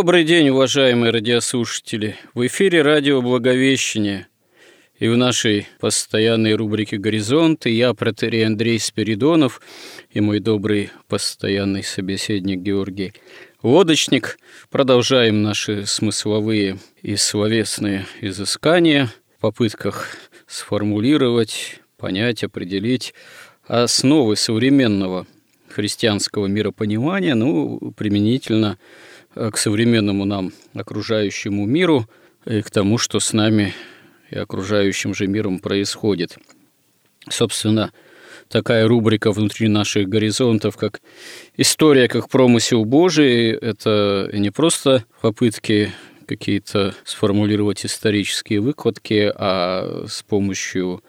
Добрый день, уважаемые радиослушатели! В эфире радио «Благовещение» и в нашей постоянной рубрике «Горизонты» я, протерей Андрей Спиридонов и мой добрый постоянный собеседник Георгий Лодочник. Продолжаем наши смысловые и словесные изыскания в попытках сформулировать, понять, определить основы современного христианского миропонимания, ну, применительно Э, к современному нам окружающему миру и к тому, что с нами и окружающим же миром происходит. Собственно, такая рубрика внутри наших горизонтов, как история как промысел Божий, это не просто попытки какие-то сформулировать исторические выкладки, а с помощью,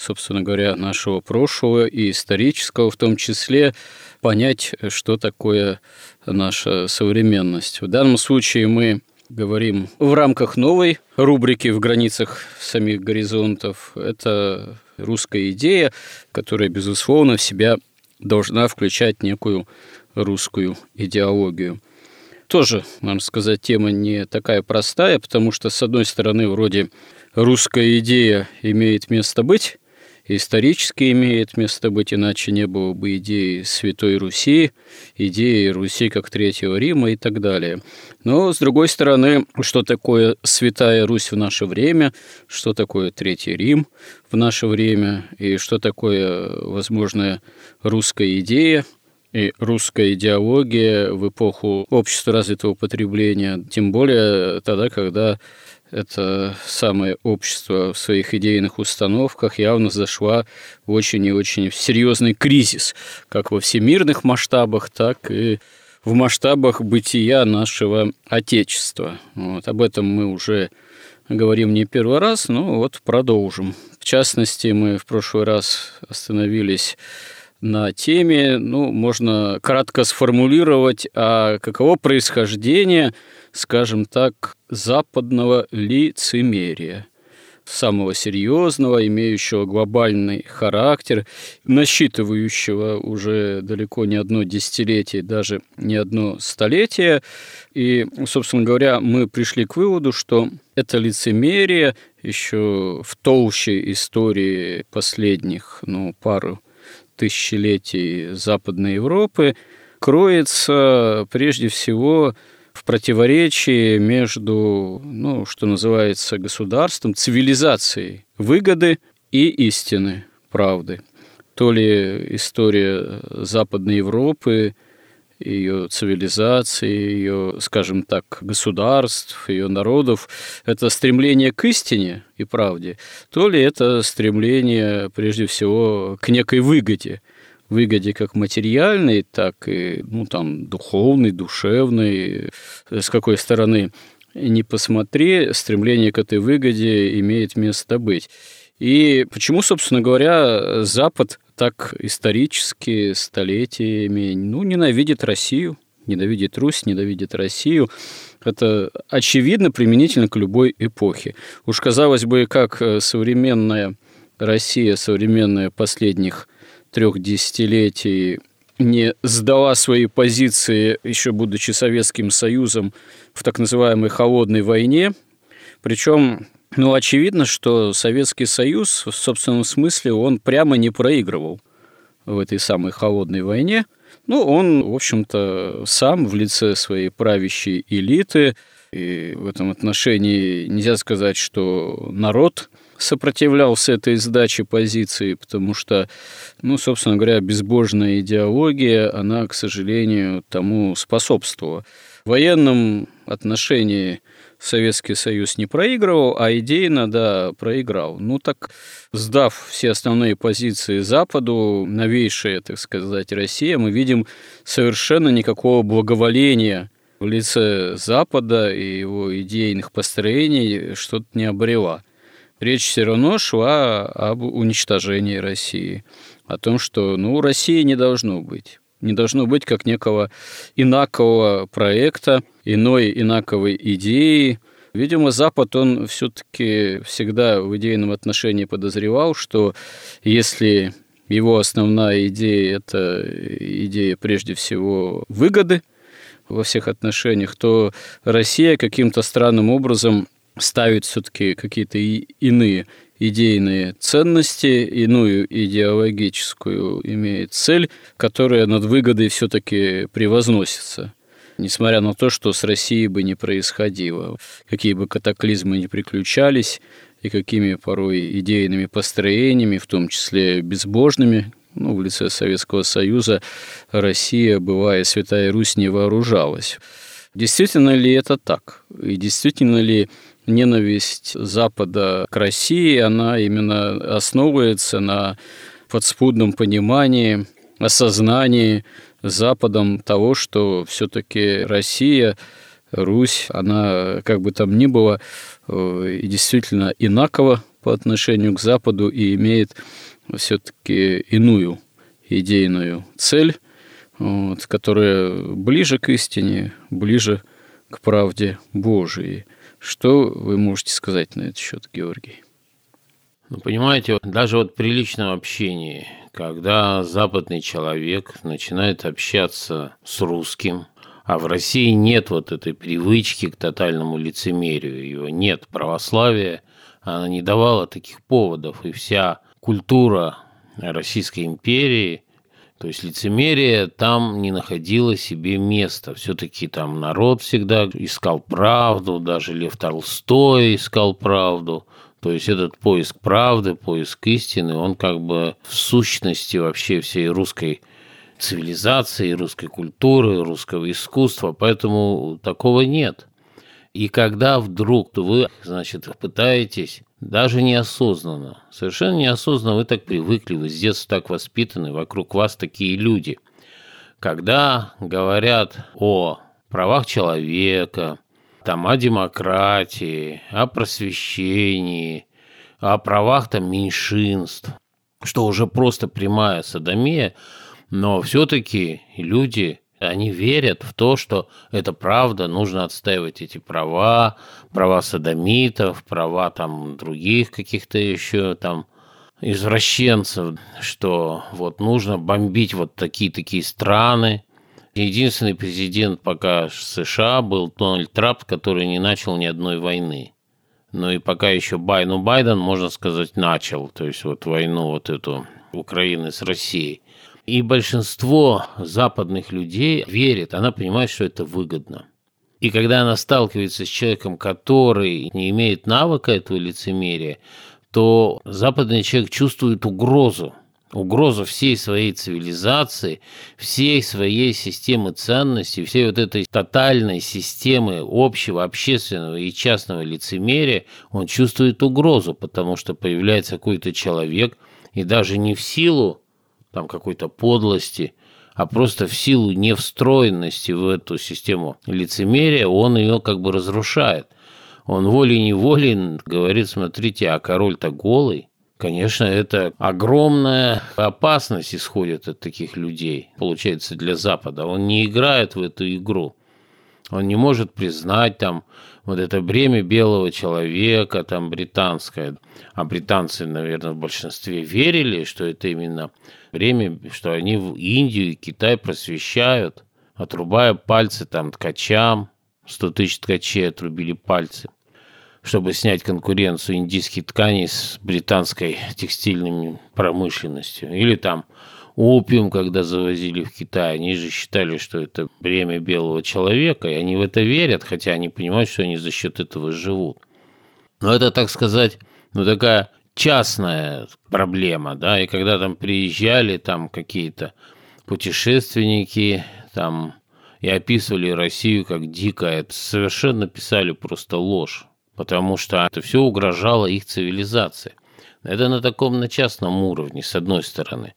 собственно говоря, нашего прошлого и исторического в том числе понять, что такое наша современность. В данном случае мы говорим в рамках новой рубрики в границах самих горизонтов. Это русская идея, которая, безусловно, в себя должна включать некую русскую идеологию. Тоже, можно сказать, тема не такая простая, потому что, с одной стороны, вроде русская идея имеет место быть, исторически имеет место быть, иначе не было бы идеи Святой Руси, идеи Руси как Третьего Рима и так далее. Но, с другой стороны, что такое Святая Русь в наше время, что такое Третий Рим в наше время, и что такое возможная русская идея, и русская идеология в эпоху общества развитого потребления, тем более тогда, когда это самое общество в своих идейных установках явно зашла в очень и очень серьезный кризис, как во всемирных масштабах, так и в масштабах бытия нашего Отечества. Вот, об этом мы уже говорим не первый раз, но вот продолжим. В частности, мы в прошлый раз остановились на теме, ну, можно кратко сформулировать, а каково происхождение, скажем так, западного лицемерия самого серьезного, имеющего глобальный характер, насчитывающего уже далеко не одно десятилетие, даже не одно столетие. И, собственно говоря, мы пришли к выводу, что это лицемерие еще в толще истории последних ну, пару тысячелетий Западной Европы кроется прежде всего в противоречии между, ну, что называется, государством, цивилизацией выгоды и истины, правды. То ли история Западной Европы, ее цивилизации, ее, скажем так, государств, ее народов, это стремление к истине и правде, то ли это стремление, прежде всего, к некой выгоде – выгоде как материальной, так и ну, там, духовной, душевной, с какой стороны не посмотри, стремление к этой выгоде имеет место быть. И почему, собственно говоря, Запад так исторически, столетиями, ну, ненавидит Россию, ненавидит Русь, ненавидит Россию. Это очевидно применительно к любой эпохе. Уж казалось бы, как современная Россия, современная последних трех десятилетий не сдала свои позиции, еще будучи Советским Союзом, в так называемой холодной войне. Причем, ну, очевидно, что Советский Союз в собственном смысле он прямо не проигрывал в этой самой холодной войне. Ну, он, в общем-то, сам в лице своей правящей элиты, и в этом отношении нельзя сказать, что народ сопротивлялся этой сдаче позиции, потому что, ну, собственно говоря, безбожная идеология, она, к сожалению, тому способствовала. В военном отношении Советский Союз не проигрывал, а идейно, да, проиграл. Ну так, сдав все основные позиции Западу, новейшая, так сказать, Россия, мы видим совершенно никакого благоволения в лице Запада и его идейных построений что-то не обрела. Речь все равно шла об уничтожении России, о том, что ну, России не должно быть не должно быть как некого инакового проекта, иной инаковой идеи. Видимо, Запад, он все-таки всегда в идейном отношении подозревал, что если его основная идея – это идея прежде всего выгоды во всех отношениях, то Россия каким-то странным образом ставит все-таки какие-то иные идейные ценности, иную идеологическую имеет цель, которая над выгодой все-таки превозносится несмотря на то, что с Россией бы не происходило, какие бы катаклизмы ни приключались, и какими порой идейными построениями, в том числе безбожными, ну, в лице Советского Союза, Россия, бывая Святая Русь, не вооружалась. Действительно ли это так? И действительно ли ненависть Запада к России, она именно основывается на подспудном понимании, осознании Западом того, что все-таки Россия, Русь, она как бы там ни было, э, действительно инакова по отношению к Западу и имеет все-таки иную идейную цель, вот, которая ближе к истине, ближе к правде Божией. Что вы можете сказать на этот счет, Георгий? Ну, понимаете, даже вот при личном общении, когда западный человек начинает общаться с русским, а в России нет вот этой привычки к тотальному лицемерию, его нет православия, она не давала таких поводов, и вся культура Российской империи то есть лицемерие там не находило себе места. Все-таки там народ всегда искал правду, даже Лев Толстой искал правду. То есть этот поиск правды, поиск истины, он как бы в сущности вообще всей русской цивилизации, русской культуры, русского искусства, поэтому такого нет. И когда вдруг вы, значит, пытаетесь даже неосознанно, совершенно неосознанно вы так привыкли, вы с детства так воспитаны, вокруг вас такие люди. Когда говорят о правах человека, там, о демократии, о просвещении, о правах там меньшинств, что уже просто прямая садомия, но все-таки люди они верят в то, что это правда, нужно отстаивать эти права, права садомитов, права там других каких-то еще там извращенцев, что вот нужно бомбить вот такие-такие страны. Единственный президент пока США был Дональд Трамп, который не начал ни одной войны. Ну и пока еще Байден, Байден, можно сказать, начал, то есть вот войну вот эту Украины с Россией. И большинство западных людей верит, она понимает, что это выгодно. И когда она сталкивается с человеком, который не имеет навыка этого лицемерия, то западный человек чувствует угрозу, угрозу всей своей цивилизации, всей своей системы ценностей, всей вот этой тотальной системы общего, общественного и частного лицемерия, он чувствует угрозу, потому что появляется какой-то человек, и даже не в силу там какой-то подлости, а просто в силу невстроенности в эту систему лицемерия он ее как бы разрушает. Он волей-неволей говорит, смотрите, а король-то голый. Конечно, это огромная опасность исходит от таких людей, получается, для Запада. Он не играет в эту игру. Он не может признать там вот это бремя белого человека, там британское. А британцы, наверное, в большинстве верили, что это именно время, что они в Индию и Китай просвещают, отрубая пальцы там ткачам, 100 тысяч ткачей отрубили пальцы, чтобы снять конкуренцию индийских тканей с британской текстильной промышленностью. Или там опиум, когда завозили в Китай, они же считали, что это бремя белого человека, и они в это верят, хотя они понимают, что они за счет этого живут. Но это, так сказать, ну такая частная проблема, да, и когда там приезжали там какие-то путешественники, там и описывали Россию как дикая, совершенно писали просто ложь, потому что это все угрожало их цивилизации. Это на таком на частном уровне, с одной стороны.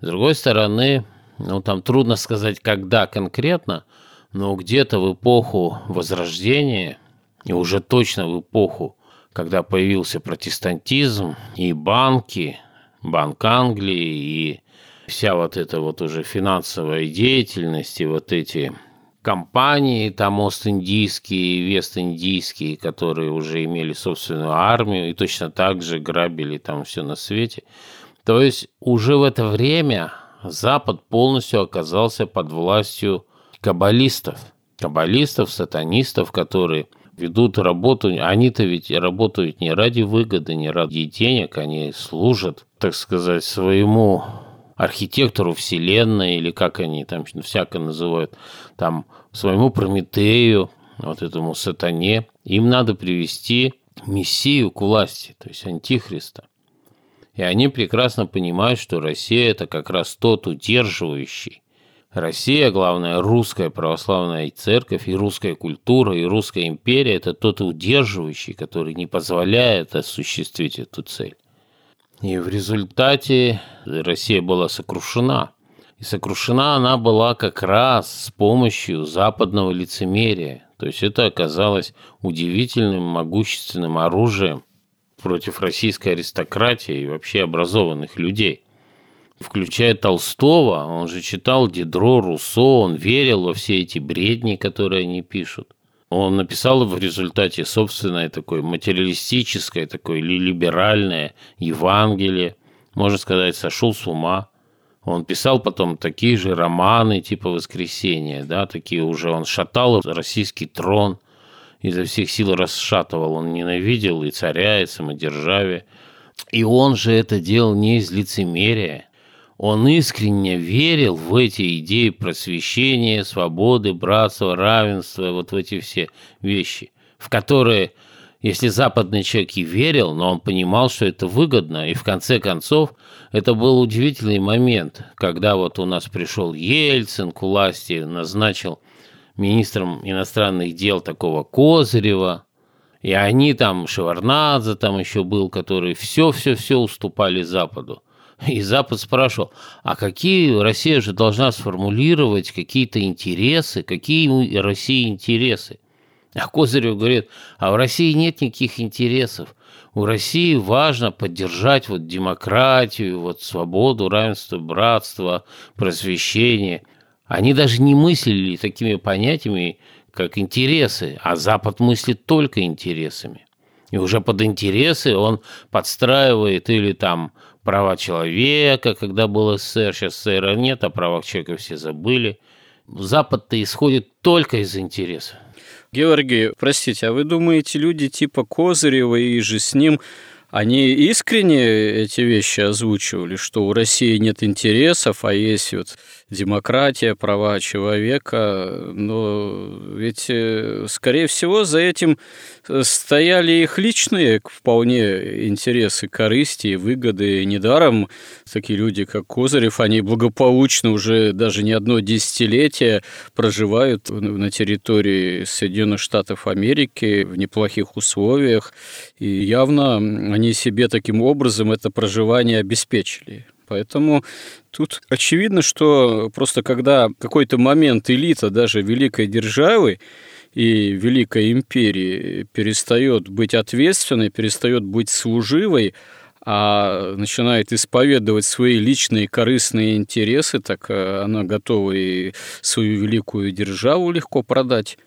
С другой стороны, ну там трудно сказать, когда конкретно, но где-то в эпоху Возрождения, и уже точно в эпоху, когда появился протестантизм и банки, Банк Англии и вся вот эта вот уже финансовая деятельность и вот эти компании, там Ост-Индийские, Вест-Индийские, которые уже имели собственную армию и точно так же грабили там все на свете. То есть уже в это время Запад полностью оказался под властью каббалистов. Каббалистов, сатанистов, которые ведут работу, они-то ведь работают не ради выгоды, не ради денег, они служат, так сказать, своему архитектору Вселенной, или как они там всяко называют, там своему Прометею, вот этому сатане, им надо привести Мессию к власти, то есть Антихриста. И они прекрасно понимают, что Россия – это как раз тот удерживающий. Россия, главное, русская православная церковь, и русская культура, и русская империя – это тот удерживающий, который не позволяет осуществить эту цель. И в результате Россия была сокрушена. И сокрушена она была как раз с помощью западного лицемерия. То есть это оказалось удивительным, могущественным оружием против российской аристократии и вообще образованных людей. Включая Толстого, он же читал Дидро, Руссо, он верил во все эти бредни, которые они пишут. Он написал в результате собственное такое материалистическое, такое либеральное Евангелие. Можно сказать, сошел с ума. Он писал потом такие же романы типа «Воскресенье», да, такие уже. Он шатал российский трон, изо всех сил расшатывал. Он ненавидел и царя, и самодержавие. И он же это делал не из лицемерия, он искренне верил в эти идеи просвещения, свободы, братства, равенства, вот в эти все вещи, в которые, если западный человек и верил, но он понимал, что это выгодно, и в конце концов это был удивительный момент, когда вот у нас пришел Ельцин к власти, назначил министром иностранных дел такого Козырева, и они там, Шеварнадзе там еще был, который все-все-все уступали Западу. И Запад спрашивал, а какие Россия же должна сформулировать какие-то интересы, какие у России интересы? А Козырев говорит, а в России нет никаких интересов. У России важно поддержать вот демократию, вот свободу, равенство, братство, просвещение. Они даже не мыслили такими понятиями, как интересы, а Запад мыслит только интересами. И уже под интересы он подстраивает или там права человека, когда был СССР, сейчас СССР нет, а правах человека все забыли. Запад-то исходит только из интереса. Георгий, простите, а вы думаете, люди типа Козырева и же с ним они искренне эти вещи озвучивали, что у России нет интересов, а есть вот демократия, права человека, но ведь, э, скорее всего, за этим стояли их личные вполне интересы, корысти и выгоды. И недаром такие люди, как Козырев, они благополучно уже даже не одно десятилетие проживают на территории Соединенных Штатов Америки в неплохих условиях. И явно они себе таким образом это проживание обеспечили. Поэтому тут очевидно, что просто когда какой-то момент элита даже великой державы и Великой империи перестает быть ответственной, перестает быть служивой, а начинает исповедовать свои личные корыстные интересы, так э, она готова и свою великую державу легко продать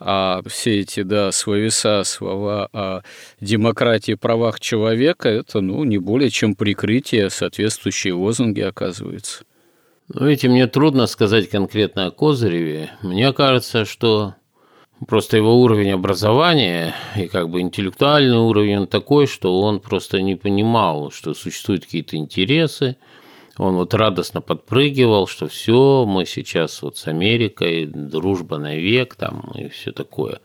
а все эти, да, словеса, слова о демократии правах человека, это, ну, не более чем прикрытие, соответствующие лозунги, оказывается. Ну, видите, мне трудно сказать конкретно о Козыреве. Мне кажется, что просто его уровень образования и как бы интеллектуальный уровень такой, что он просто не понимал, что существуют какие-то интересы, он вот радостно подпрыгивал, что все, мы сейчас вот с Америкой, дружба навек там и все такое.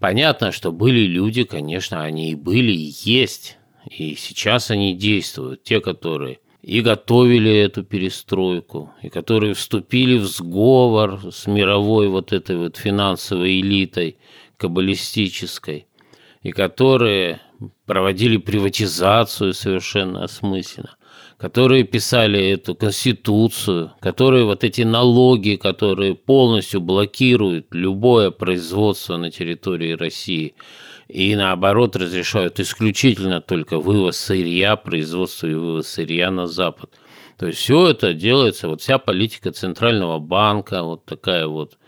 Понятно, что были люди, конечно, они и были, и есть, и сейчас они действуют, те, которые и готовили эту перестройку, и которые вступили в сговор с мировой вот этой вот финансовой элитой каббалистической, и которые проводили приватизацию совершенно осмысленно, которые писали эту конституцию, которые вот эти налоги, которые полностью блокируют любое производство на территории России и наоборот разрешают исключительно только вывоз сырья, производство и вывоз сырья на Запад. То есть все это делается, вот вся политика Центрального банка, вот такая вот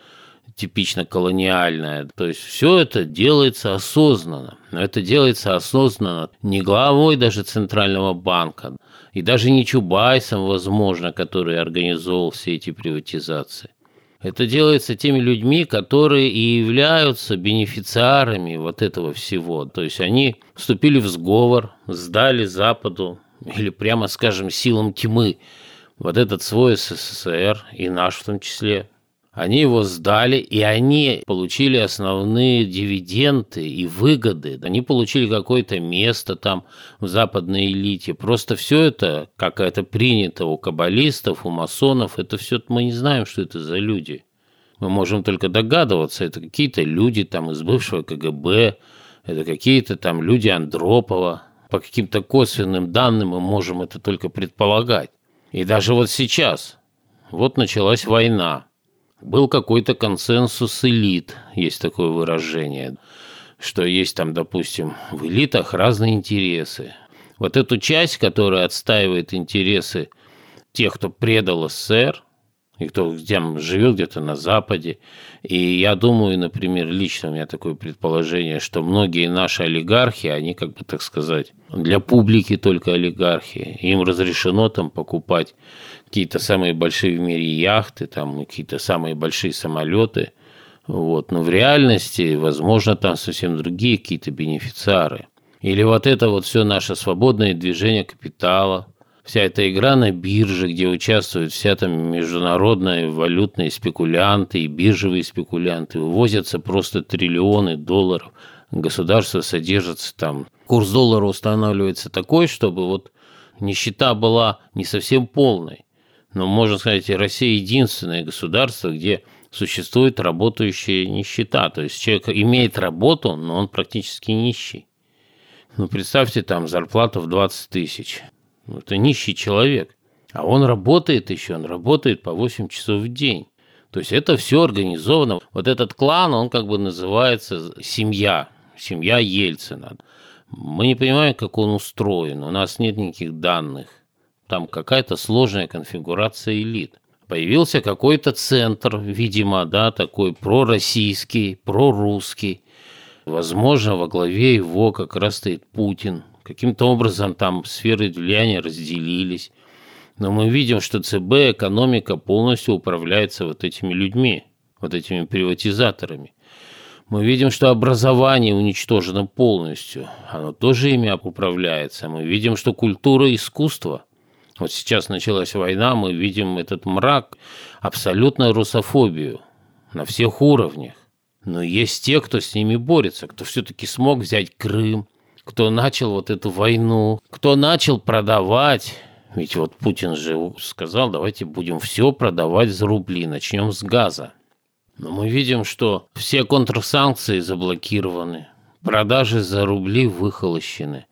типично колониальная. То есть все это делается осознанно. Но это делается осознанно не главой даже Центрального банка, и даже не Чубайсом, возможно, который организовал все эти приватизации. Это делается теми людьми, которые и являются бенефициарами вот этого всего. То есть они вступили в сговор, сдали Западу, или прямо скажем, силам тьмы, вот этот свой СССР, и наш в том числе, они его сдали, и они получили основные дивиденды и выгоды. Они получили какое-то место там в западной элите. Просто все это, как это принято у каббалистов, у масонов, это все мы не знаем, что это за люди. Мы можем только догадываться, это какие-то люди там из бывшего КГБ, это какие-то там люди Андропова. По каким-то косвенным данным мы можем это только предполагать. И даже вот сейчас, вот началась война, был какой-то консенсус элит, есть такое выражение, что есть там, допустим, в элитах разные интересы. Вот эту часть, которая отстаивает интересы тех, кто предал СССР, и кто там живет где-то на Западе. И я думаю, например, лично у меня такое предположение, что многие наши олигархи, они, как бы так сказать, для публики только олигархи. Им разрешено там покупать какие-то самые большие в мире яхты, там какие-то самые большие самолеты. Вот. Но в реальности, возможно, там совсем другие какие-то бенефициары. Или вот это вот все наше свободное движение капитала, вся эта игра на бирже, где участвуют вся там международные валютные спекулянты и биржевые спекулянты, вывозятся просто триллионы долларов. Государство содержится там. Курс доллара устанавливается такой, чтобы вот нищета была не совсем полной. Но, можно сказать, Россия единственное государство, где существует работающая нищета. То есть человек имеет работу, но он практически нищий. Ну, представьте, там зарплата в 20 тысяч. Ну, это нищий человек. А он работает еще, он работает по 8 часов в день. То есть это все организовано. Вот этот клан, он как бы называется семья, семья Ельцина. Мы не понимаем, как он устроен, у нас нет никаких данных там какая-то сложная конфигурация элит. Появился какой-то центр, видимо, да, такой пророссийский, прорусский. Возможно, во главе его как раз стоит Путин. Каким-то образом там сферы влияния разделились. Но мы видим, что ЦБ, экономика полностью управляется вот этими людьми, вот этими приватизаторами. Мы видим, что образование уничтожено полностью. Оно тоже ими управляется. Мы видим, что культура и искусство – вот сейчас началась война, мы видим этот мрак, абсолютную русофобию на всех уровнях. Но есть те, кто с ними борется, кто все-таки смог взять Крым, кто начал вот эту войну, кто начал продавать. Ведь вот Путин же сказал, давайте будем все продавать за рубли, начнем с газа. Но мы видим, что все контрсанкции заблокированы, продажи за рубли выхолощены.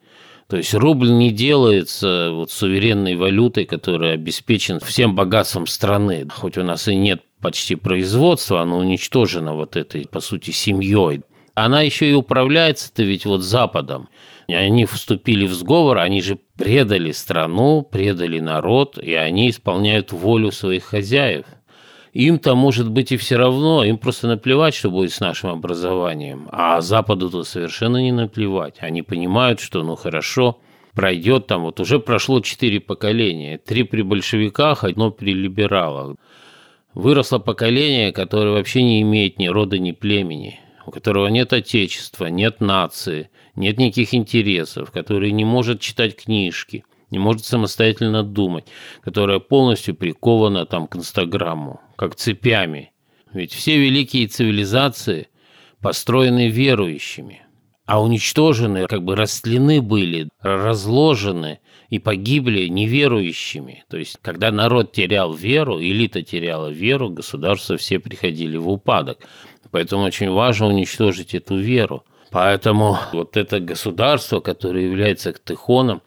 То есть рубль не делается вот суверенной валютой, которая обеспечен всем богатством страны. Хоть у нас и нет почти производства, оно уничтожено вот этой, по сути, семьей. Она еще и управляется-то ведь вот Западом. Они вступили в сговор, они же предали страну, предали народ, и они исполняют волю своих хозяев – им-то может быть и все равно, им просто наплевать, что будет с нашим образованием. А Западу-то совершенно не наплевать. Они понимают, что ну хорошо, пройдет там, вот уже прошло четыре поколения. Три при большевиках, одно при либералах. Выросло поколение, которое вообще не имеет ни рода, ни племени, у которого нет отечества, нет нации, нет никаких интересов, который не может читать книжки, не может самостоятельно думать, которая полностью прикована там к Инстаграму, как цепями. Ведь все великие цивилизации построены верующими. а уничтожены, как бы растлены были, разложены и погибли неверующими. То есть, когда народ терял веру, элита теряла веру, государства все приходили в упадок. Поэтому очень важно уничтожить эту веру. Поэтому вот это государство, которое является ктехоном,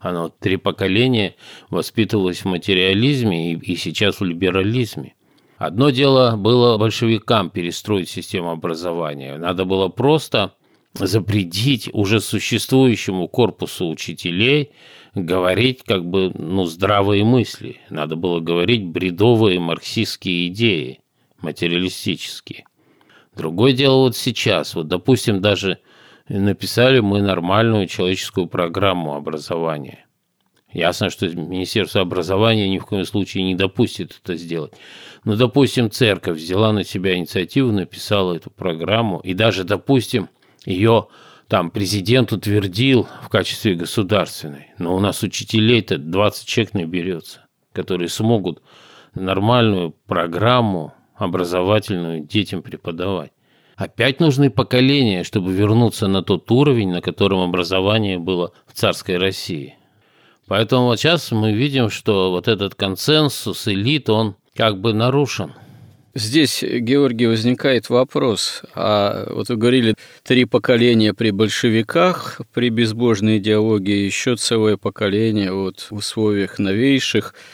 оно три поколения воспитывалось в материализме и, и сейчас в либерализме. Одно дело было большевикам перестроить систему образования. Надо было просто запретить уже существующему корпусу учителей говорить как бы ну, здравые мысли. Надо было говорить бредовые марксистские идеи, материалистические. Другое дело вот сейчас. Вот, допустим, даже написали мы нормальную человеческую программу образования. Ясно, что Министерство образования ни в коем случае не допустит это сделать. Но, допустим, церковь взяла на себя инициативу, написала эту программу, и даже, допустим, ее там президент утвердил в качестве государственной. Но у нас учителей-то 20 человек наберется, которые смогут нормальную программу образовательную детям преподавать. Опять нужны поколения, чтобы вернуться на тот уровень, на котором образование было в царской России. Поэтому вот сейчас мы видим, что вот этот консенсус элит, он как бы нарушен – Здесь, Георгий, возникает вопрос. А вот вы говорили, три поколения при большевиках, при безбожной идеологии, еще целое поколение вот, в условиях новейших –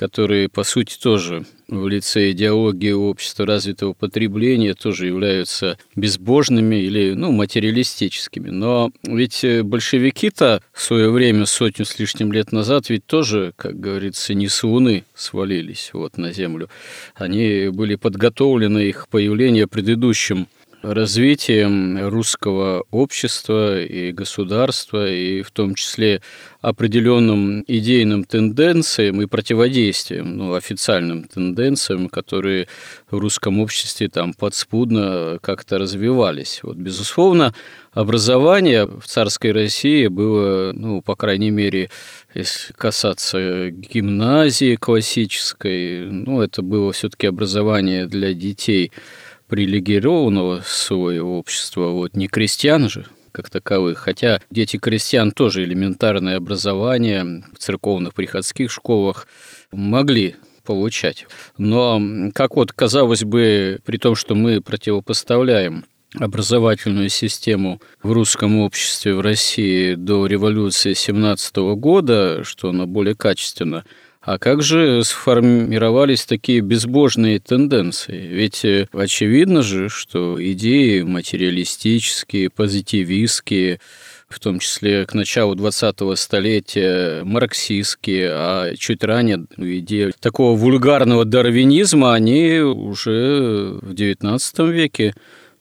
которые, по сути, тоже в лице идеологии общества развитого потребления тоже являются безбожными или ну, материалистическими. Но ведь большевики-то в свое время, сотню с лишним лет назад, ведь тоже, как говорится, не с луны свалились вот, на землю. Они были подготовлены, их появление предыдущим развитием русского общества и государства, и в том числе определенным идейным тенденциям и противодействием, ну, официальным тенденциям, которые в русском обществе там подспудно как-то развивались. Вот, безусловно, образование в царской России было, ну, по крайней мере, если касаться гимназии классической, ну, это было все-таки образование для детей – привилегированного своего общества, вот не крестьян же, как таковых. Хотя дети крестьян тоже элементарное образование в церковных приходских школах могли получать. Но, как вот казалось бы, при том, что мы противопоставляем образовательную систему в русском обществе в России до революции 17 года, что она более качественно – а как же сформировались такие безбожные тенденции? Ведь э, очевидно же, что идеи материалистические, позитивистские, в том числе к началу 20-го столетия марксистские, а чуть ранее идеи такого вульгарного дарвинизма, они уже в XIX веке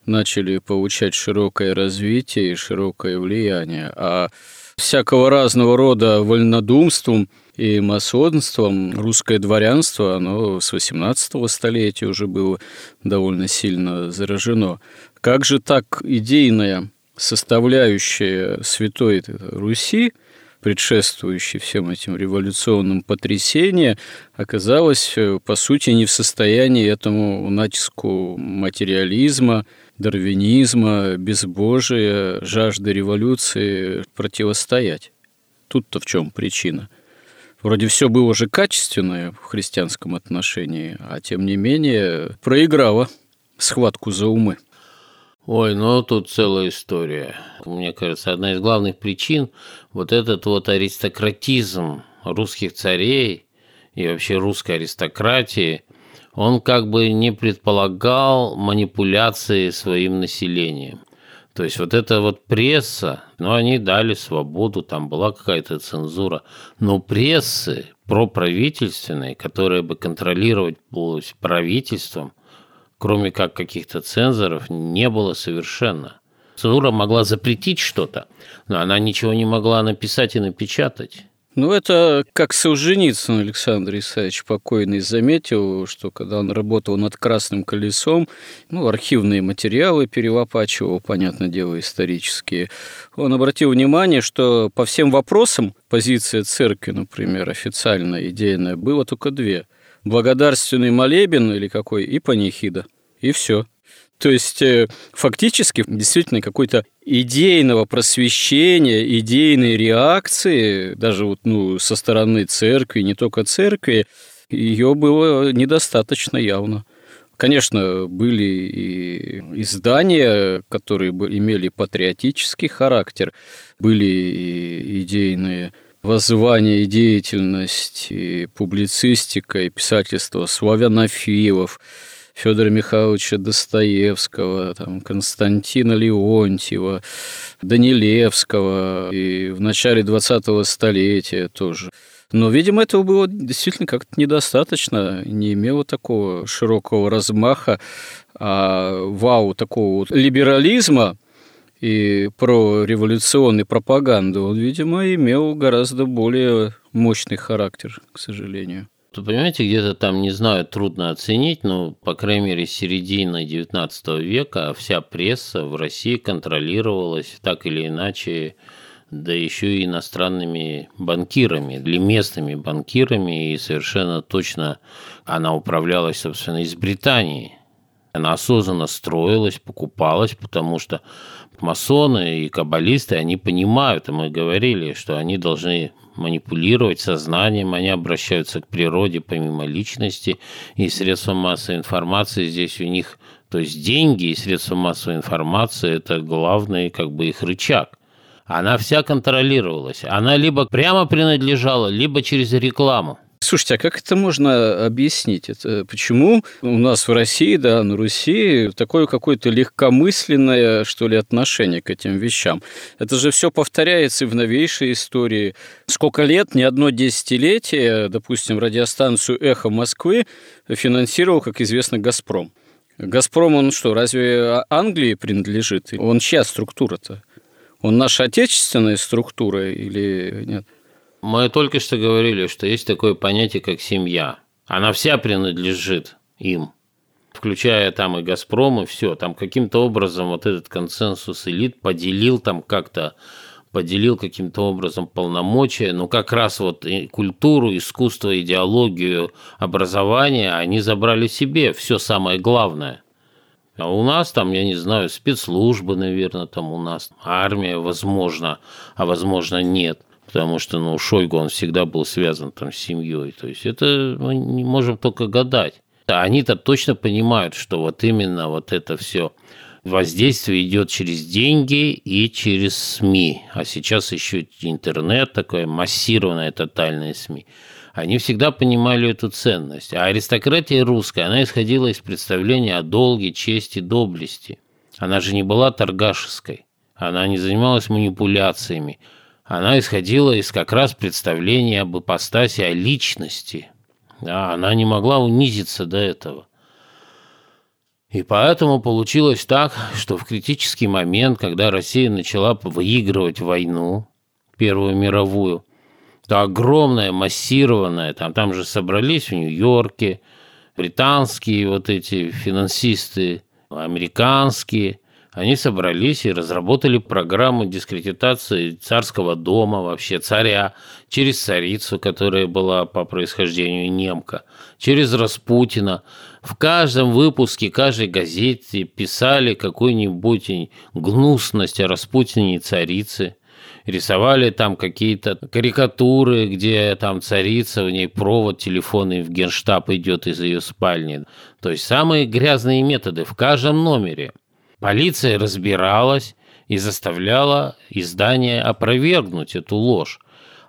начали получать широкое развитие и широкое влияние. А всякого разного рода вольнодумством – и масонством русское дворянство, оно с 18 столетия уже было довольно сильно заражено. Как же так идейная составляющая Святой Руси, предшествующей всем этим революционным потрясениям, оказалась, по сути, не в состоянии этому натиску материализма, дарвинизма, безбожия, жажды революции противостоять. Тут-то в чем причина – Вроде все было же качественное в христианском отношении, а тем не менее проиграла схватку за умы. Ой, ну тут целая история. Мне кажется, одна из главных причин вот этот вот аристократизм русских царей и вообще русской аристократии, он как бы не предполагал манипуляции своим населением. То есть вот эта вот пресса, ну, они дали свободу, там была какая-то цензура. Но прессы проправительственной, которая бы контролировать правительством, кроме как каких-то цензоров, не было совершенно. Цензура могла запретить что-то, но она ничего не могла написать и напечатать. Ну, это как Солженицын Александр Исаевич покойный заметил, что когда он работал над «Красным колесом», ну, архивные материалы перелопачивал, понятное дело, исторические, он обратил внимание, что по всем вопросам позиция церкви, например, официальная, идейная, было только две. Благодарственный молебен или какой, и панихида. И все. То есть, э, фактически, действительно, какой-то идейного просвещения, идейной реакции, даже вот, ну, со стороны церкви, не только церкви, ее было недостаточно явно. Конечно, были и издания, которые имели патриотический характер, были и идейные воззвания и деятельность, и публицистика, и писательство славянофилов, Федора Михайловича Достоевского, там, Константина Леонтьева, Данилевского, и в начале 20-го столетия тоже. Но, видимо, этого было действительно как-то недостаточно, не имело такого широкого размаха, а вау, такого вот либерализма, и про революционной пропаганды, он, видимо, имел гораздо более мощный характер, к сожалению. Вы понимаете, где-то там, не знаю, трудно оценить, но, по крайней мере, с середины XIX века вся пресса в России контролировалась так или иначе, да еще и иностранными банкирами, или местными банкирами, и совершенно точно она управлялась, собственно, из Британии. Она осознанно строилась, покупалась, потому что масоны и каббалисты, они понимают, и мы говорили, что они должны манипулировать сознанием, они обращаются к природе помимо личности, и средства массовой информации здесь у них, то есть деньги и средства массовой информации – это главный как бы их рычаг. Она вся контролировалась. Она либо прямо принадлежала, либо через рекламу. Слушайте, а как это можно объяснить? Это почему у нас в России, да, на Руси такое какое-то легкомысленное, что ли, отношение к этим вещам? Это же все повторяется и в новейшей истории. Сколько лет, не одно десятилетие, допустим, радиостанцию «Эхо Москвы» финансировал, как известно, «Газпром». «Газпром», он что, разве Англии принадлежит? Он чья структура-то? Он наша отечественная структура или нет? Мы только что говорили, что есть такое понятие, как семья. Она вся принадлежит им, включая там и «Газпром», и все. Там каким-то образом вот этот консенсус элит поделил там как-то поделил каким-то образом полномочия, но как раз вот и культуру, искусство, идеологию, образование они забрали себе, все самое главное. А у нас там, я не знаю, спецслужбы, наверное, там у нас армия, возможно, а возможно нет потому что, ну, Шойгу, он всегда был связан там с семьей. То есть это мы не можем только гадать. Они-то точно понимают, что вот именно вот это все воздействие идет через деньги и через СМИ. А сейчас еще интернет, такое массированное тотальное СМИ. Они всегда понимали эту ценность. А аристократия русская, она исходила из представления о долге, чести, доблести. Она же не была торгашеской. Она не занималась манипуляциями она исходила из как раз представления об ипостаси, о личности. Да, она не могла унизиться до этого. И поэтому получилось так, что в критический момент, когда Россия начала выигрывать войну, Первую мировую, то огромная, массированная, там, там же собрались в Нью-Йорке британские вот эти финансисты, американские – они собрались и разработали программу дискредитации царского дома, вообще царя, через царицу, которая была по происхождению немка, через Распутина. В каждом выпуске каждой газете писали какую-нибудь гнусность о Распутине и царице. Рисовали там какие-то карикатуры, где там царица, в ней провод телефонный в генштаб идет из ее спальни. То есть самые грязные методы в каждом номере – Полиция разбиралась и заставляла издание опровергнуть эту ложь.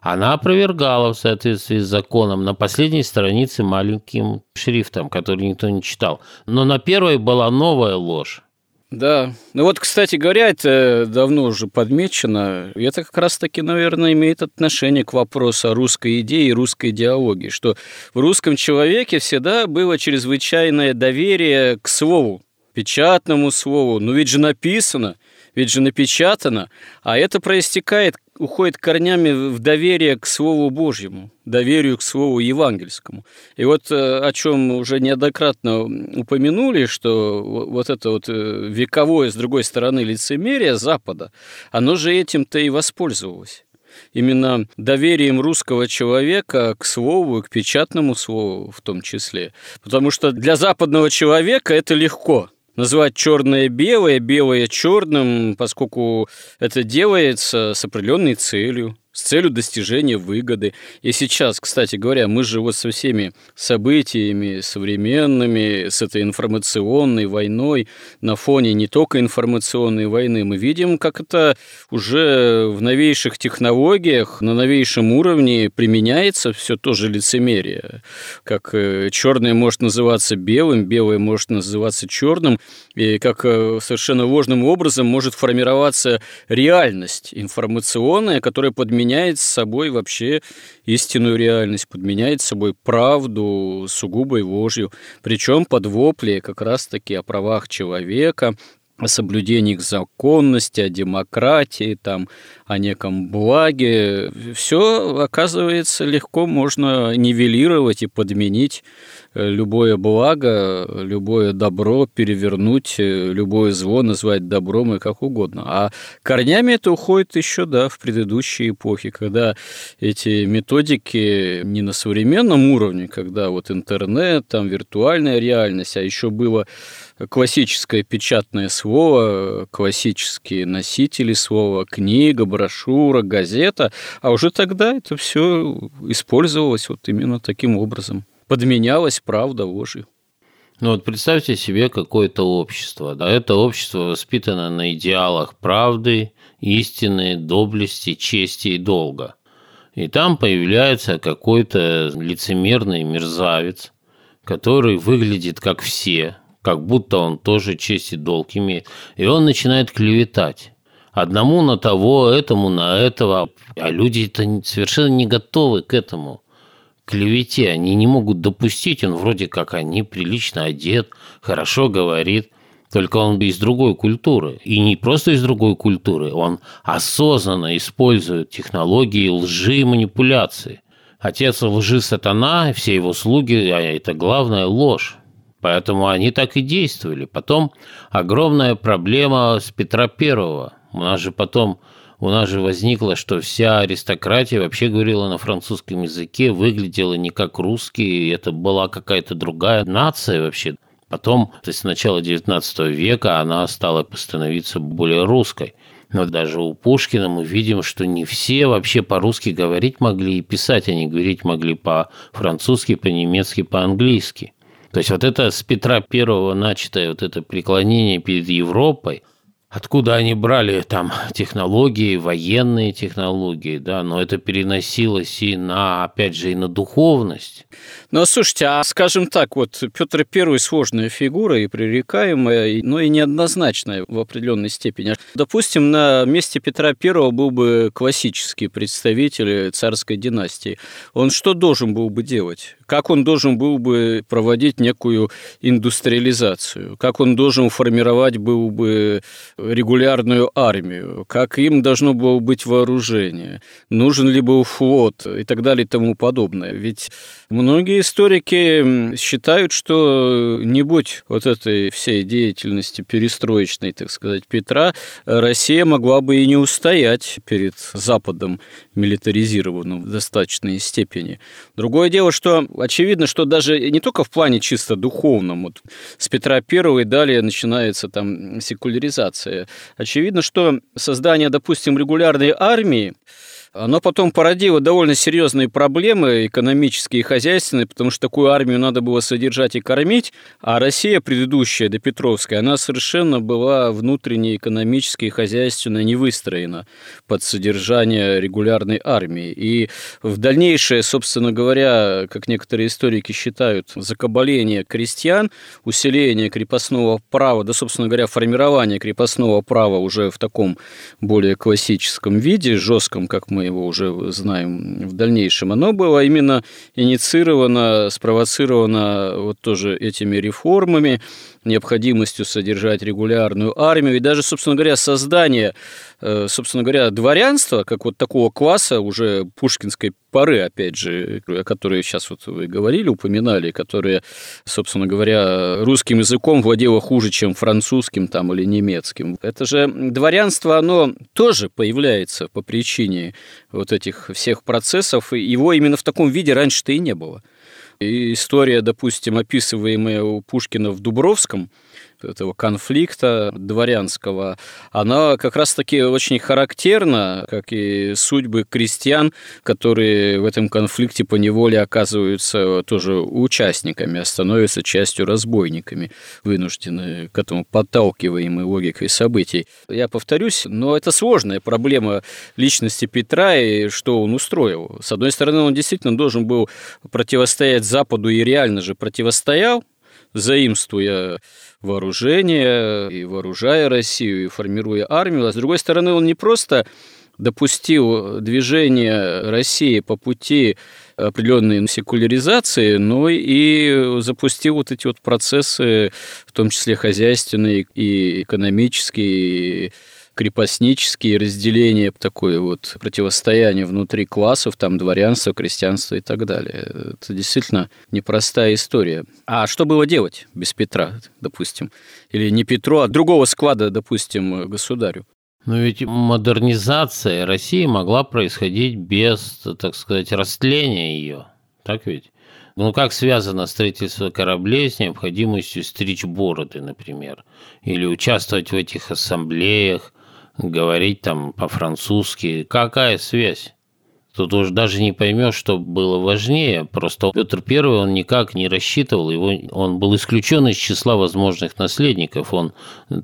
Она опровергала в соответствии с законом на последней странице маленьким шрифтом, который никто не читал. Но на первой была новая ложь. Да. Ну вот, кстати говоря, это давно уже подмечено. Это как раз-таки, наверное, имеет отношение к вопросу о русской идее и русской идеологии, что в русском человеке всегда было чрезвычайное доверие к слову, печатному слову. Ну ведь же написано, ведь же напечатано. А это проистекает, уходит корнями в доверие к Слову Божьему, доверию к Слову Евангельскому. И вот э, о чем уже неоднократно упомянули, что вот это вот э, вековое, с другой стороны, лицемерие Запада, оно же этим-то и воспользовалось именно доверием русского человека к слову, к печатному слову в том числе. Потому что для западного человека это легко – назвать черное белое, белое черным, поскольку это делается с определенной целью с целью достижения выгоды. И сейчас, кстати говоря, мы же вот со всеми событиями современными, с этой информационной войной, на фоне не только информационной войны, мы видим, как это уже в новейших технологиях, на новейшем уровне применяется все то же лицемерие. Как э, черное может называться белым, белое может называться черным, и как э, совершенно ложным образом может формироваться реальность информационная, которая подменяет с собой вообще истинную реальность, подменяет с собой правду сугубой ложью, причем под вопли как раз-таки о правах человека, о соблюдении их законности, о демократии, там, о неком благе. Все, оказывается, легко можно нивелировать и подменить э, любое благо, любое добро перевернуть, э, любое зло назвать добром и как угодно. А корнями это уходит еще, да, в предыдущие эпохи, когда эти методики не на современном уровне, когда вот интернет, там виртуальная реальность, а еще было классическое печатное слово, классические носители слова, книга, брошюра, газета, а уже тогда это все использовалось вот именно таким образом. Подменялась правда ложью. Ну вот представьте себе какое-то общество. Да, это общество воспитано на идеалах правды, истины, доблести, чести и долга. И там появляется какой-то лицемерный мерзавец, который выглядит как все, как будто он тоже честь и долг имеет. И он начинает клеветать. Одному на того, этому на этого. А люди-то совершенно не готовы к этому. Клевете они не могут допустить. Он вроде как они прилично одет, хорошо говорит. Только он из другой культуры. И не просто из другой культуры. Он осознанно использует технологии лжи и манипуляции. Отец лжи сатана, все его слуги, а это главная ложь. Поэтому они так и действовали. Потом огромная проблема с Петра Первого. У нас же потом у нас же возникло, что вся аристократия вообще говорила на французском языке, выглядела не как русские, это была какая-то другая нация вообще. Потом, то есть с начала XIX века она стала становиться более русской. Но даже у Пушкина мы видим, что не все вообще по-русски говорить могли и писать они говорить могли по-французски, по-немецки, по-английски. То есть вот это с Петра Первого начатое вот это преклонение перед Европой, откуда они брали там технологии, военные технологии, да, но это переносилось и на, опять же, и на духовность. Ну, слушайте, а скажем так, вот Петр I сложная фигура и пререкаемая, но и неоднозначная в определенной степени. Допустим, на месте Петра I был бы классический представитель царской династии. Он что должен был бы делать? Как он должен был бы проводить некую индустриализацию? Как он должен формировать был бы регулярную армию? Как им должно было быть вооружение? Нужен ли был флот? И так далее и тому подобное. Ведь многие историки считают, что не будь вот этой всей деятельности перестроечной, так сказать, Петра, Россия могла бы и не устоять перед Западом милитаризированным в достаточной степени. Другое дело, что очевидно, что даже не только в плане чисто духовном, вот с Петра I и далее начинается там секуляризация. Очевидно, что создание, допустим, регулярной армии оно потом породило довольно серьезные проблемы экономические и хозяйственные, потому что такую армию надо было содержать и кормить, а Россия предыдущая, до Петровская, она совершенно была внутренне экономически и хозяйственно не выстроена под содержание регулярной армии. И в дальнейшее, собственно говоря, как некоторые историки считают, закабаление крестьян, усиление крепостного права, да, собственно говоря, формирование крепостного права уже в таком более классическом виде, жестком, как мы мы его уже знаем в дальнейшем, оно было именно инициировано, спровоцировано вот тоже этими реформами, необходимостью содержать регулярную армию и даже, собственно говоря, создание, э, собственно говоря, дворянства, как вот такого класса уже пушкинской поры, опять же, о которой сейчас вот вы говорили, упоминали, которые, собственно говоря, русским языком владело хуже, чем французским там или немецким. Это же дворянство, оно тоже появляется по причине вот этих всех процессов, и его именно в таком виде раньше-то и не было. И история, допустим, описываемая у Пушкина в Дубровском, этого конфликта дворянского, она как раз-таки очень характерна, как и судьбы крестьян, которые в этом конфликте по неволе оказываются тоже участниками, а становятся частью разбойниками, вынуждены к этому подталкиваемой логикой событий. Я повторюсь, но это сложная проблема личности Петра и что он устроил. С одной стороны, он действительно должен был противостоять Западу и реально же противостоял, заимствуя вооружение и вооружая Россию, и формируя армию. А с другой стороны, он не просто допустил движение России по пути определенной секуляризации, но и запустил вот эти вот процессы, в том числе хозяйственные и экономические, крепостнические разделения, такое вот противостояние внутри классов, там дворянство, крестьянство и так далее. Это действительно непростая история. А что было делать без Петра, допустим? Или не Петру, а другого склада, допустим, государю? Но ведь модернизация России могла происходить без, так сказать, растления ее. Так ведь? Ну, как связано строительство кораблей с необходимостью стричь бороды, например, или участвовать в этих ассамблеях, говорить там по-французски. Какая связь? Тут уж даже не поймешь, что было важнее. Просто Петр I, он никак не рассчитывал, его, он был исключен из числа возможных наследников. Он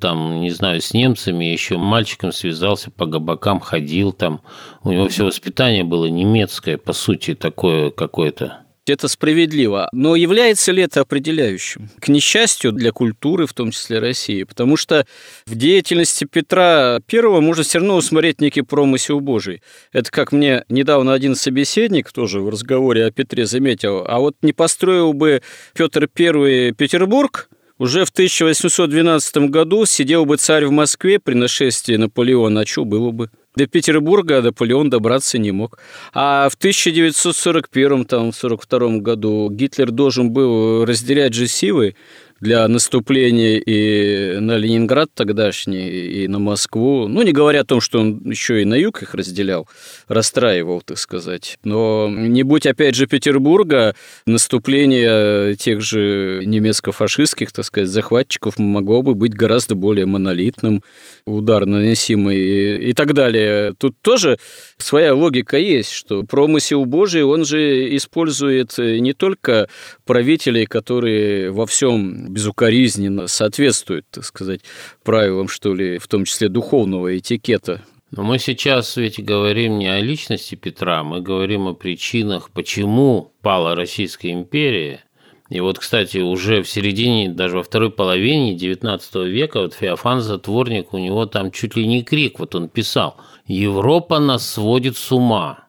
там, не знаю, с немцами еще мальчиком связался, по габакам ходил там. У него все воспитание было немецкое, по сути, такое какое-то. Это справедливо. Но является ли это определяющим? К несчастью для культуры, в том числе России. Потому что в деятельности Петра I можно все равно усмотреть некий промысел Божий. Это как мне недавно один собеседник тоже в разговоре о Петре заметил. А вот не построил бы Петр I Петербург, уже в 1812 году сидел бы царь в Москве при нашествии Наполеона, а что было бы? До Петербурга Наполеон добраться не мог. А в 1941-1942 году Гитлер должен был разделять же силы для наступления и на Ленинград тогдашний, и на Москву. Ну, не говоря о том, что он еще и на юг их разделял, расстраивал, так сказать. Но не будь, опять же, Петербурга, наступление тех же немецко-фашистских, так сказать, захватчиков могло бы быть гораздо более монолитным, удар наносимый и, и так далее. Тут тоже своя логика есть, что промысел Божий, он же использует не только правителей, которые во всем безукоризненно соответствует, так сказать, правилам, что ли, в том числе духовного этикета. Но мы сейчас ведь говорим не о личности Петра, мы говорим о причинах, почему пала Российская империя. И вот, кстати, уже в середине, даже во второй половине XIX века, вот Феофан Затворник, у него там чуть ли не крик, вот он писал, «Европа нас сводит с ума».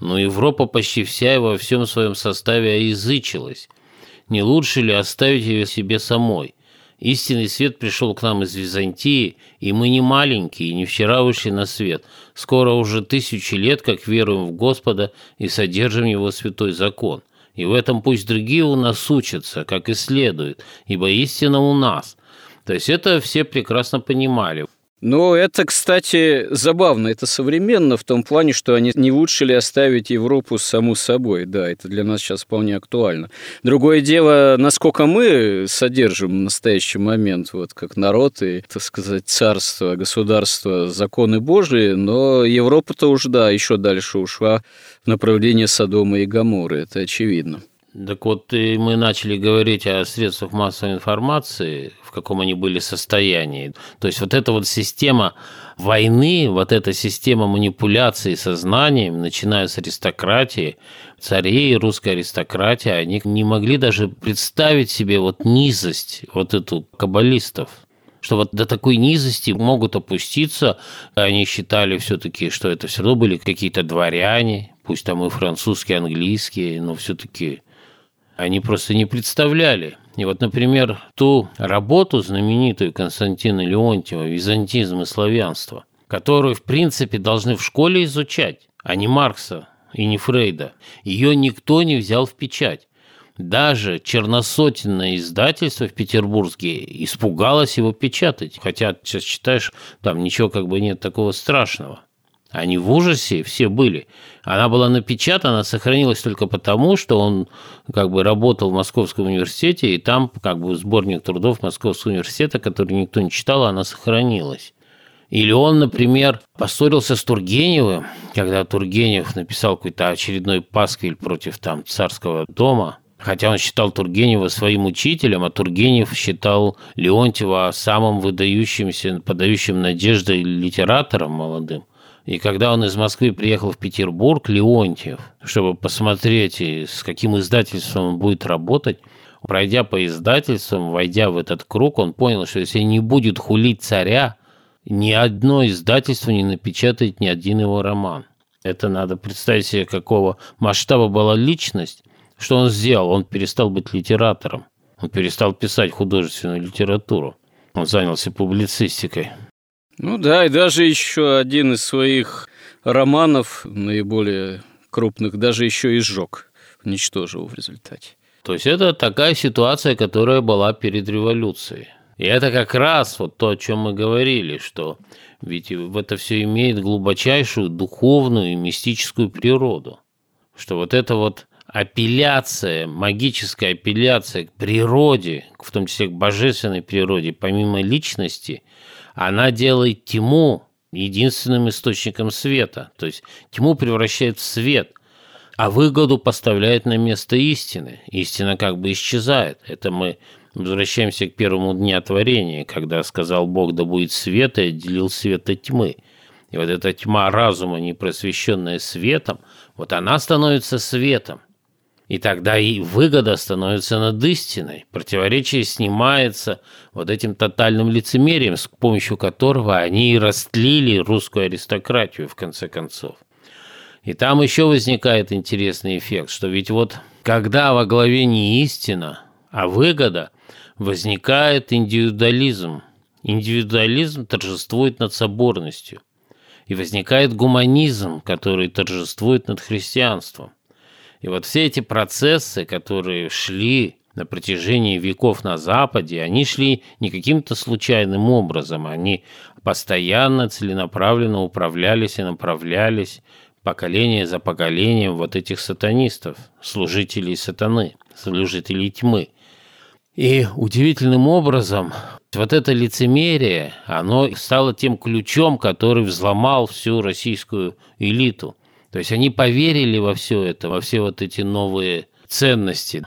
Но Европа почти вся и во всем своем составе оязычилась не лучше ли оставить ее себе самой? Истинный свет пришел к нам из Византии, и мы не маленькие, и не вчера вышли на свет. Скоро уже тысячи лет, как веруем в Господа и содержим Его святой закон. И в этом пусть другие у нас учатся, как и следует, ибо истина у нас. То есть это все прекрасно понимали. Но это, кстати, забавно, это современно в том плане, что они не лучше ли оставить Европу саму собой. Да, это для нас сейчас вполне актуально. Другое дело, насколько мы содержим в настоящий момент, вот как народ и, так сказать, царство, государство, законы Божии, но Европа-то уже, да, еще дальше ушла в направлении Содома и Гаморы, это очевидно. Так вот, и мы начали говорить о средствах массовой информации, в каком они были состоянии. То есть вот эта вот система войны, вот эта система манипуляции сознанием, начиная с аристократии, царей, русской аристократии, они не могли даже представить себе вот низость вот эту каббалистов что вот до такой низости могут опуститься. Они считали все-таки, что это все равно были какие-то дворяне, пусть там и французские, английские, но все-таки они просто не представляли. И вот, например, ту работу знаменитую Константина Леонтьева «Византизм и славянство», которую, в принципе, должны в школе изучать, а не Маркса и не Фрейда, ее никто не взял в печать. Даже черносотенное издательство в Петербурге испугалось его печатать. Хотя сейчас читаешь, там ничего как бы нет такого страшного. Они в ужасе все были. Она была напечатана, сохранилась только потому, что он как бы работал в Московском университете, и там как бы сборник трудов Московского университета, который никто не читал, она сохранилась. Или он, например, поссорился с Тургеневым, когда Тургенев написал какой-то очередной пасквиль против там царского дома, хотя он считал Тургенева своим учителем, а Тургенев считал Леонтьева самым выдающимся, подающим надежды литератором молодым. И когда он из Москвы приехал в Петербург, Леонтьев, чтобы посмотреть, с каким издательством он будет работать, пройдя по издательствам, войдя в этот круг, он понял, что если не будет хулить царя, ни одно издательство не напечатает ни один его роман. Это надо представить себе, какого масштаба была личность. Что он сделал? Он перестал быть литератором. Он перестал писать художественную литературу. Он занялся публицистикой. Ну да, и даже еще один из своих романов, наиболее крупных, даже еще и сжег, уничтожил в результате. То есть это такая ситуация, которая была перед революцией. И это как раз вот то, о чем мы говорили, что ведь это все имеет глубочайшую духовную и мистическую природу. Что вот это вот апелляция, магическая апелляция к природе, в том числе к божественной природе, помимо личности – она делает тьму единственным источником света. То есть тьму превращает в свет, а выгоду поставляет на место истины. Истина как бы исчезает. Это мы возвращаемся к первому дню творения, когда сказал Бог, да будет свет, и отделил свет от тьмы. И вот эта тьма разума, не просвещенная светом, вот она становится светом. И тогда и выгода становится над истиной. Противоречие снимается вот этим тотальным лицемерием, с помощью которого они и растлили русскую аристократию, в конце концов. И там еще возникает интересный эффект, что ведь вот когда во главе не истина, а выгода, возникает индивидуализм. Индивидуализм торжествует над соборностью. И возникает гуманизм, который торжествует над христианством – и вот все эти процессы, которые шли на протяжении веков на Западе, они шли не каким-то случайным образом, они постоянно, целенаправленно управлялись и направлялись поколение за поколением вот этих сатанистов, служителей сатаны, служителей тьмы. И удивительным образом вот это лицемерие, оно стало тем ключом, который взломал всю российскую элиту – то есть они поверили во все это, во все вот эти новые ценности.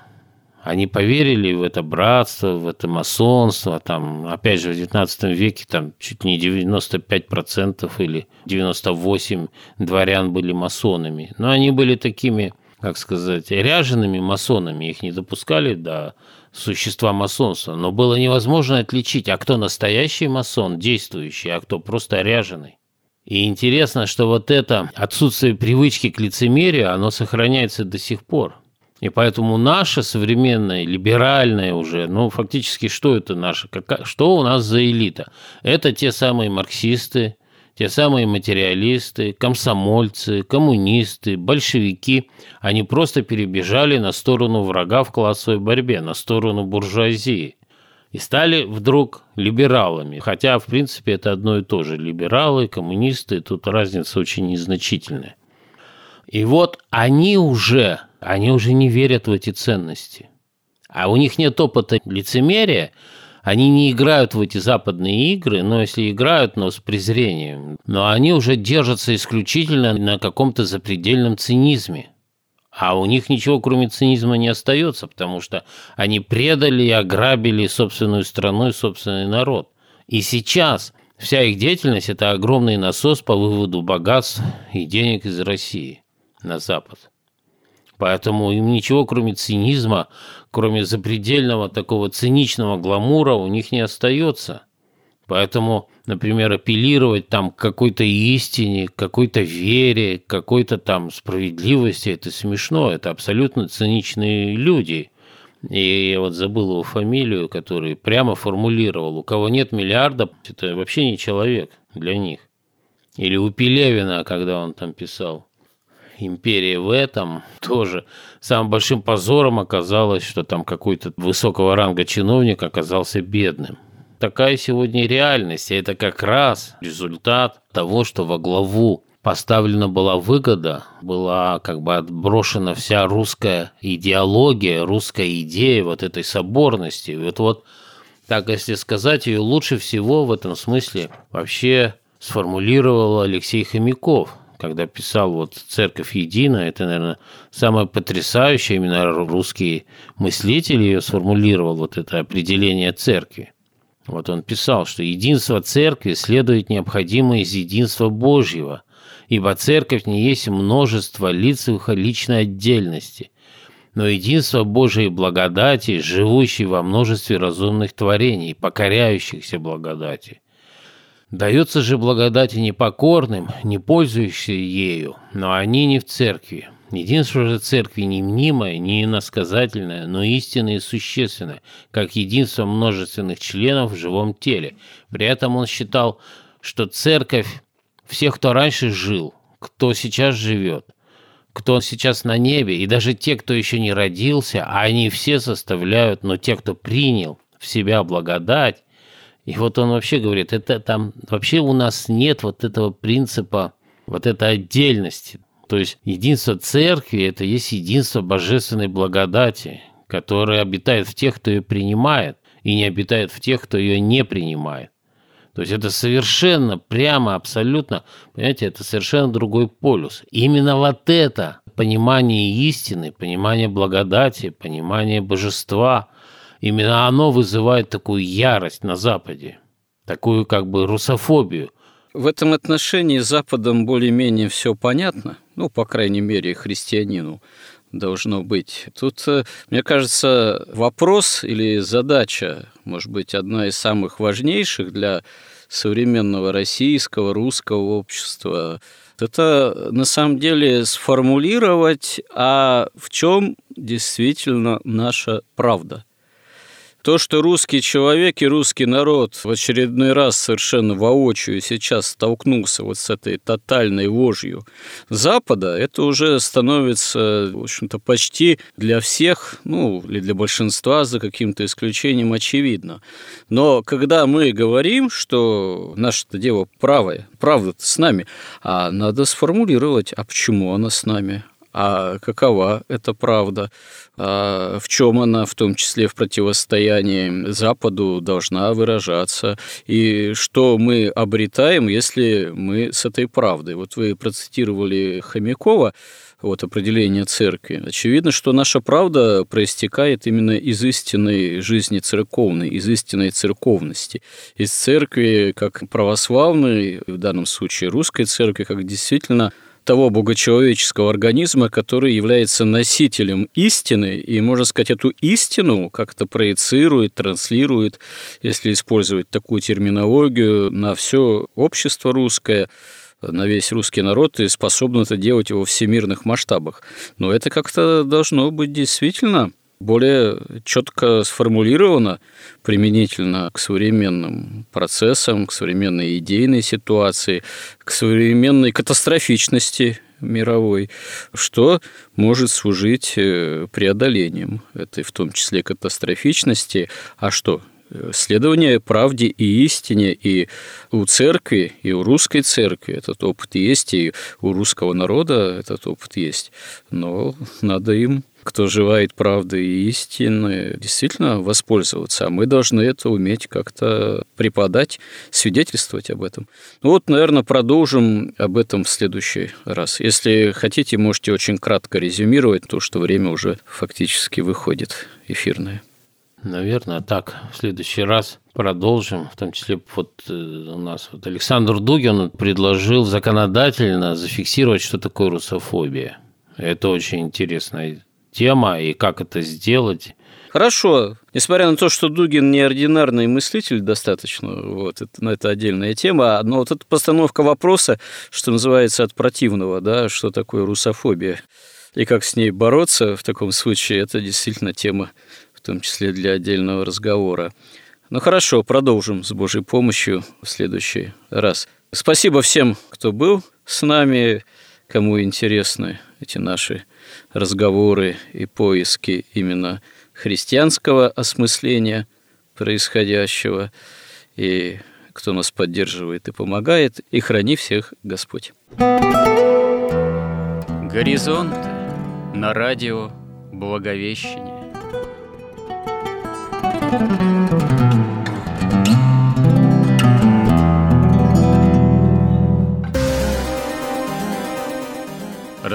Они поверили в это братство, в это масонство. Там, опять же, в XIX веке там чуть не 95% или 98% дворян были масонами. Но они были такими, как сказать, ряжеными масонами. Их не допускали до существа масонства. Но было невозможно отличить, а кто настоящий масон, действующий, а кто просто ряженый. И интересно, что вот это отсутствие привычки к лицемерию, оно сохраняется до сих пор. И поэтому наша современная, либеральная уже, ну, фактически, что это наша, как, что у нас за элита? Это те самые марксисты, те самые материалисты, комсомольцы, коммунисты, большевики. Они просто перебежали на сторону врага в классовой борьбе, на сторону буржуазии и стали вдруг либералами. Хотя, в принципе, это одно и то же. Либералы, коммунисты, тут разница очень незначительная. И вот они уже, они уже не верят в эти ценности. А у них нет опыта лицемерия, они не играют в эти западные игры, но если играют, но с презрением. Но они уже держатся исключительно на каком-то запредельном цинизме – а у них ничего, кроме цинизма, не остается, потому что они предали и ограбили собственную страну и собственный народ. И сейчас вся их деятельность – это огромный насос по выводу богатств и денег из России на Запад. Поэтому им ничего, кроме цинизма, кроме запредельного такого циничного гламура, у них не остается. Поэтому, например, апеллировать там к какой-то истине, к какой-то вере, к какой-то там справедливости, это смешно, это абсолютно циничные люди. И я вот забыл его фамилию, который прямо формулировал, у кого нет миллиарда, это вообще не человек для них. Или у Пелевина, когда он там писал, империя в этом тоже самым большим позором оказалось, что там какой-то высокого ранга чиновник оказался бедным такая сегодня реальность. И это как раз результат того, что во главу поставлена была выгода, была как бы отброшена вся русская идеология, русская идея вот этой соборности. Вот, вот так, если сказать, ее лучше всего в этом смысле вообще сформулировал Алексей Хомяков, когда писал вот «Церковь едина», это, наверное, самое потрясающее, именно русский мыслитель ее сформулировал, вот это определение церкви. Вот он писал, что единство церкви следует необходимо из единства Божьего, ибо церковь не есть множество лиц в личной отдельности, но единство Божией благодати, живущей во множестве разумных творений, покоряющихся благодати. Дается же благодати непокорным, не пользующимся ею, но они не в церкви. Единство же церкви не мнимое, не иносказательное, но истинное и существенное, как единство множественных членов в живом теле. При этом он считал, что церковь всех, кто раньше жил, кто сейчас живет, кто сейчас на небе, и даже те, кто еще не родился, а они все составляют, но те, кто принял в себя благодать, и вот он вообще говорит, это там вообще у нас нет вот этого принципа, вот этой отдельности. То есть единство церкви – это есть единство божественной благодати, которая обитает в тех, кто ее принимает, и не обитает в тех, кто ее не принимает. То есть это совершенно, прямо, абсолютно, понимаете, это совершенно другой полюс. именно вот это понимание истины, понимание благодати, понимание божества – Именно оно вызывает такую ярость на Западе, такую как бы русофобию. В этом отношении Западом более-менее все понятно, ну, по крайней мере, христианину должно быть. Тут, э, мне кажется, вопрос или задача, может быть, одна из самых важнейших для современного российского, русского общества, это на самом деле сформулировать, а в чем действительно наша правда. То, что русский человек и русский народ в очередной раз совершенно воочию сейчас столкнулся вот с этой тотальной вожью Запада, это уже становится, в общем-то, почти для всех, ну, или для большинства, за каким-то исключением, очевидно. Но когда мы говорим, что наше-то дело правое, правда с нами, а надо сформулировать, а почему она с нами, а какова эта правда, а в чем она, в том числе в противостоянии Западу, должна выражаться, и что мы обретаем, если мы с этой правдой. Вот вы процитировали Хомякова, вот определение церкви. Очевидно, что наша правда проистекает именно из истинной жизни церковной, из истинной церковности, из церкви как православной, в данном случае русской церкви, как действительно того богочеловеческого организма, который является носителем истины, и, можно сказать, эту истину как-то проецирует, транслирует, если использовать такую терминологию, на все общество русское, на весь русский народ и способно это делать во всемирных масштабах. Но это как-то должно быть действительно более четко сформулировано применительно к современным процессам, к современной идейной ситуации, к современной катастрофичности мировой, что может служить э, преодолением этой, в том числе, катастрофичности. А что? следование правде и истине и у церкви, и у русской церкви этот опыт есть, и у русского народа этот опыт есть. Но надо им кто желает правды и истины, действительно воспользоваться. А мы должны это уметь как-то преподать, свидетельствовать об этом. Ну вот, наверное, продолжим об этом в следующий раз. Если хотите, можете очень кратко резюмировать то, что время уже фактически выходит эфирное. Наверное, так. В следующий раз продолжим. В том числе вот э, у нас вот Александр Дугин предложил законодательно зафиксировать, что такое русофобия. Это очень интересная тема и как это сделать. Хорошо. Несмотря на то, что Дугин неординарный мыслитель достаточно, вот, это, ну, это отдельная тема, но вот эта постановка вопроса, что называется, от противного, да, что такое русофобия, и как с ней бороться в таком случае, это действительно тема, в том числе для отдельного разговора. Ну хорошо, продолжим с Божьей помощью в следующий раз. Спасибо всем, кто был с нами, кому интересны эти наши разговоры и поиски именно христианского осмысления происходящего. И кто нас поддерживает и помогает, и храни всех Господь. Горизонт на радио Благовещение.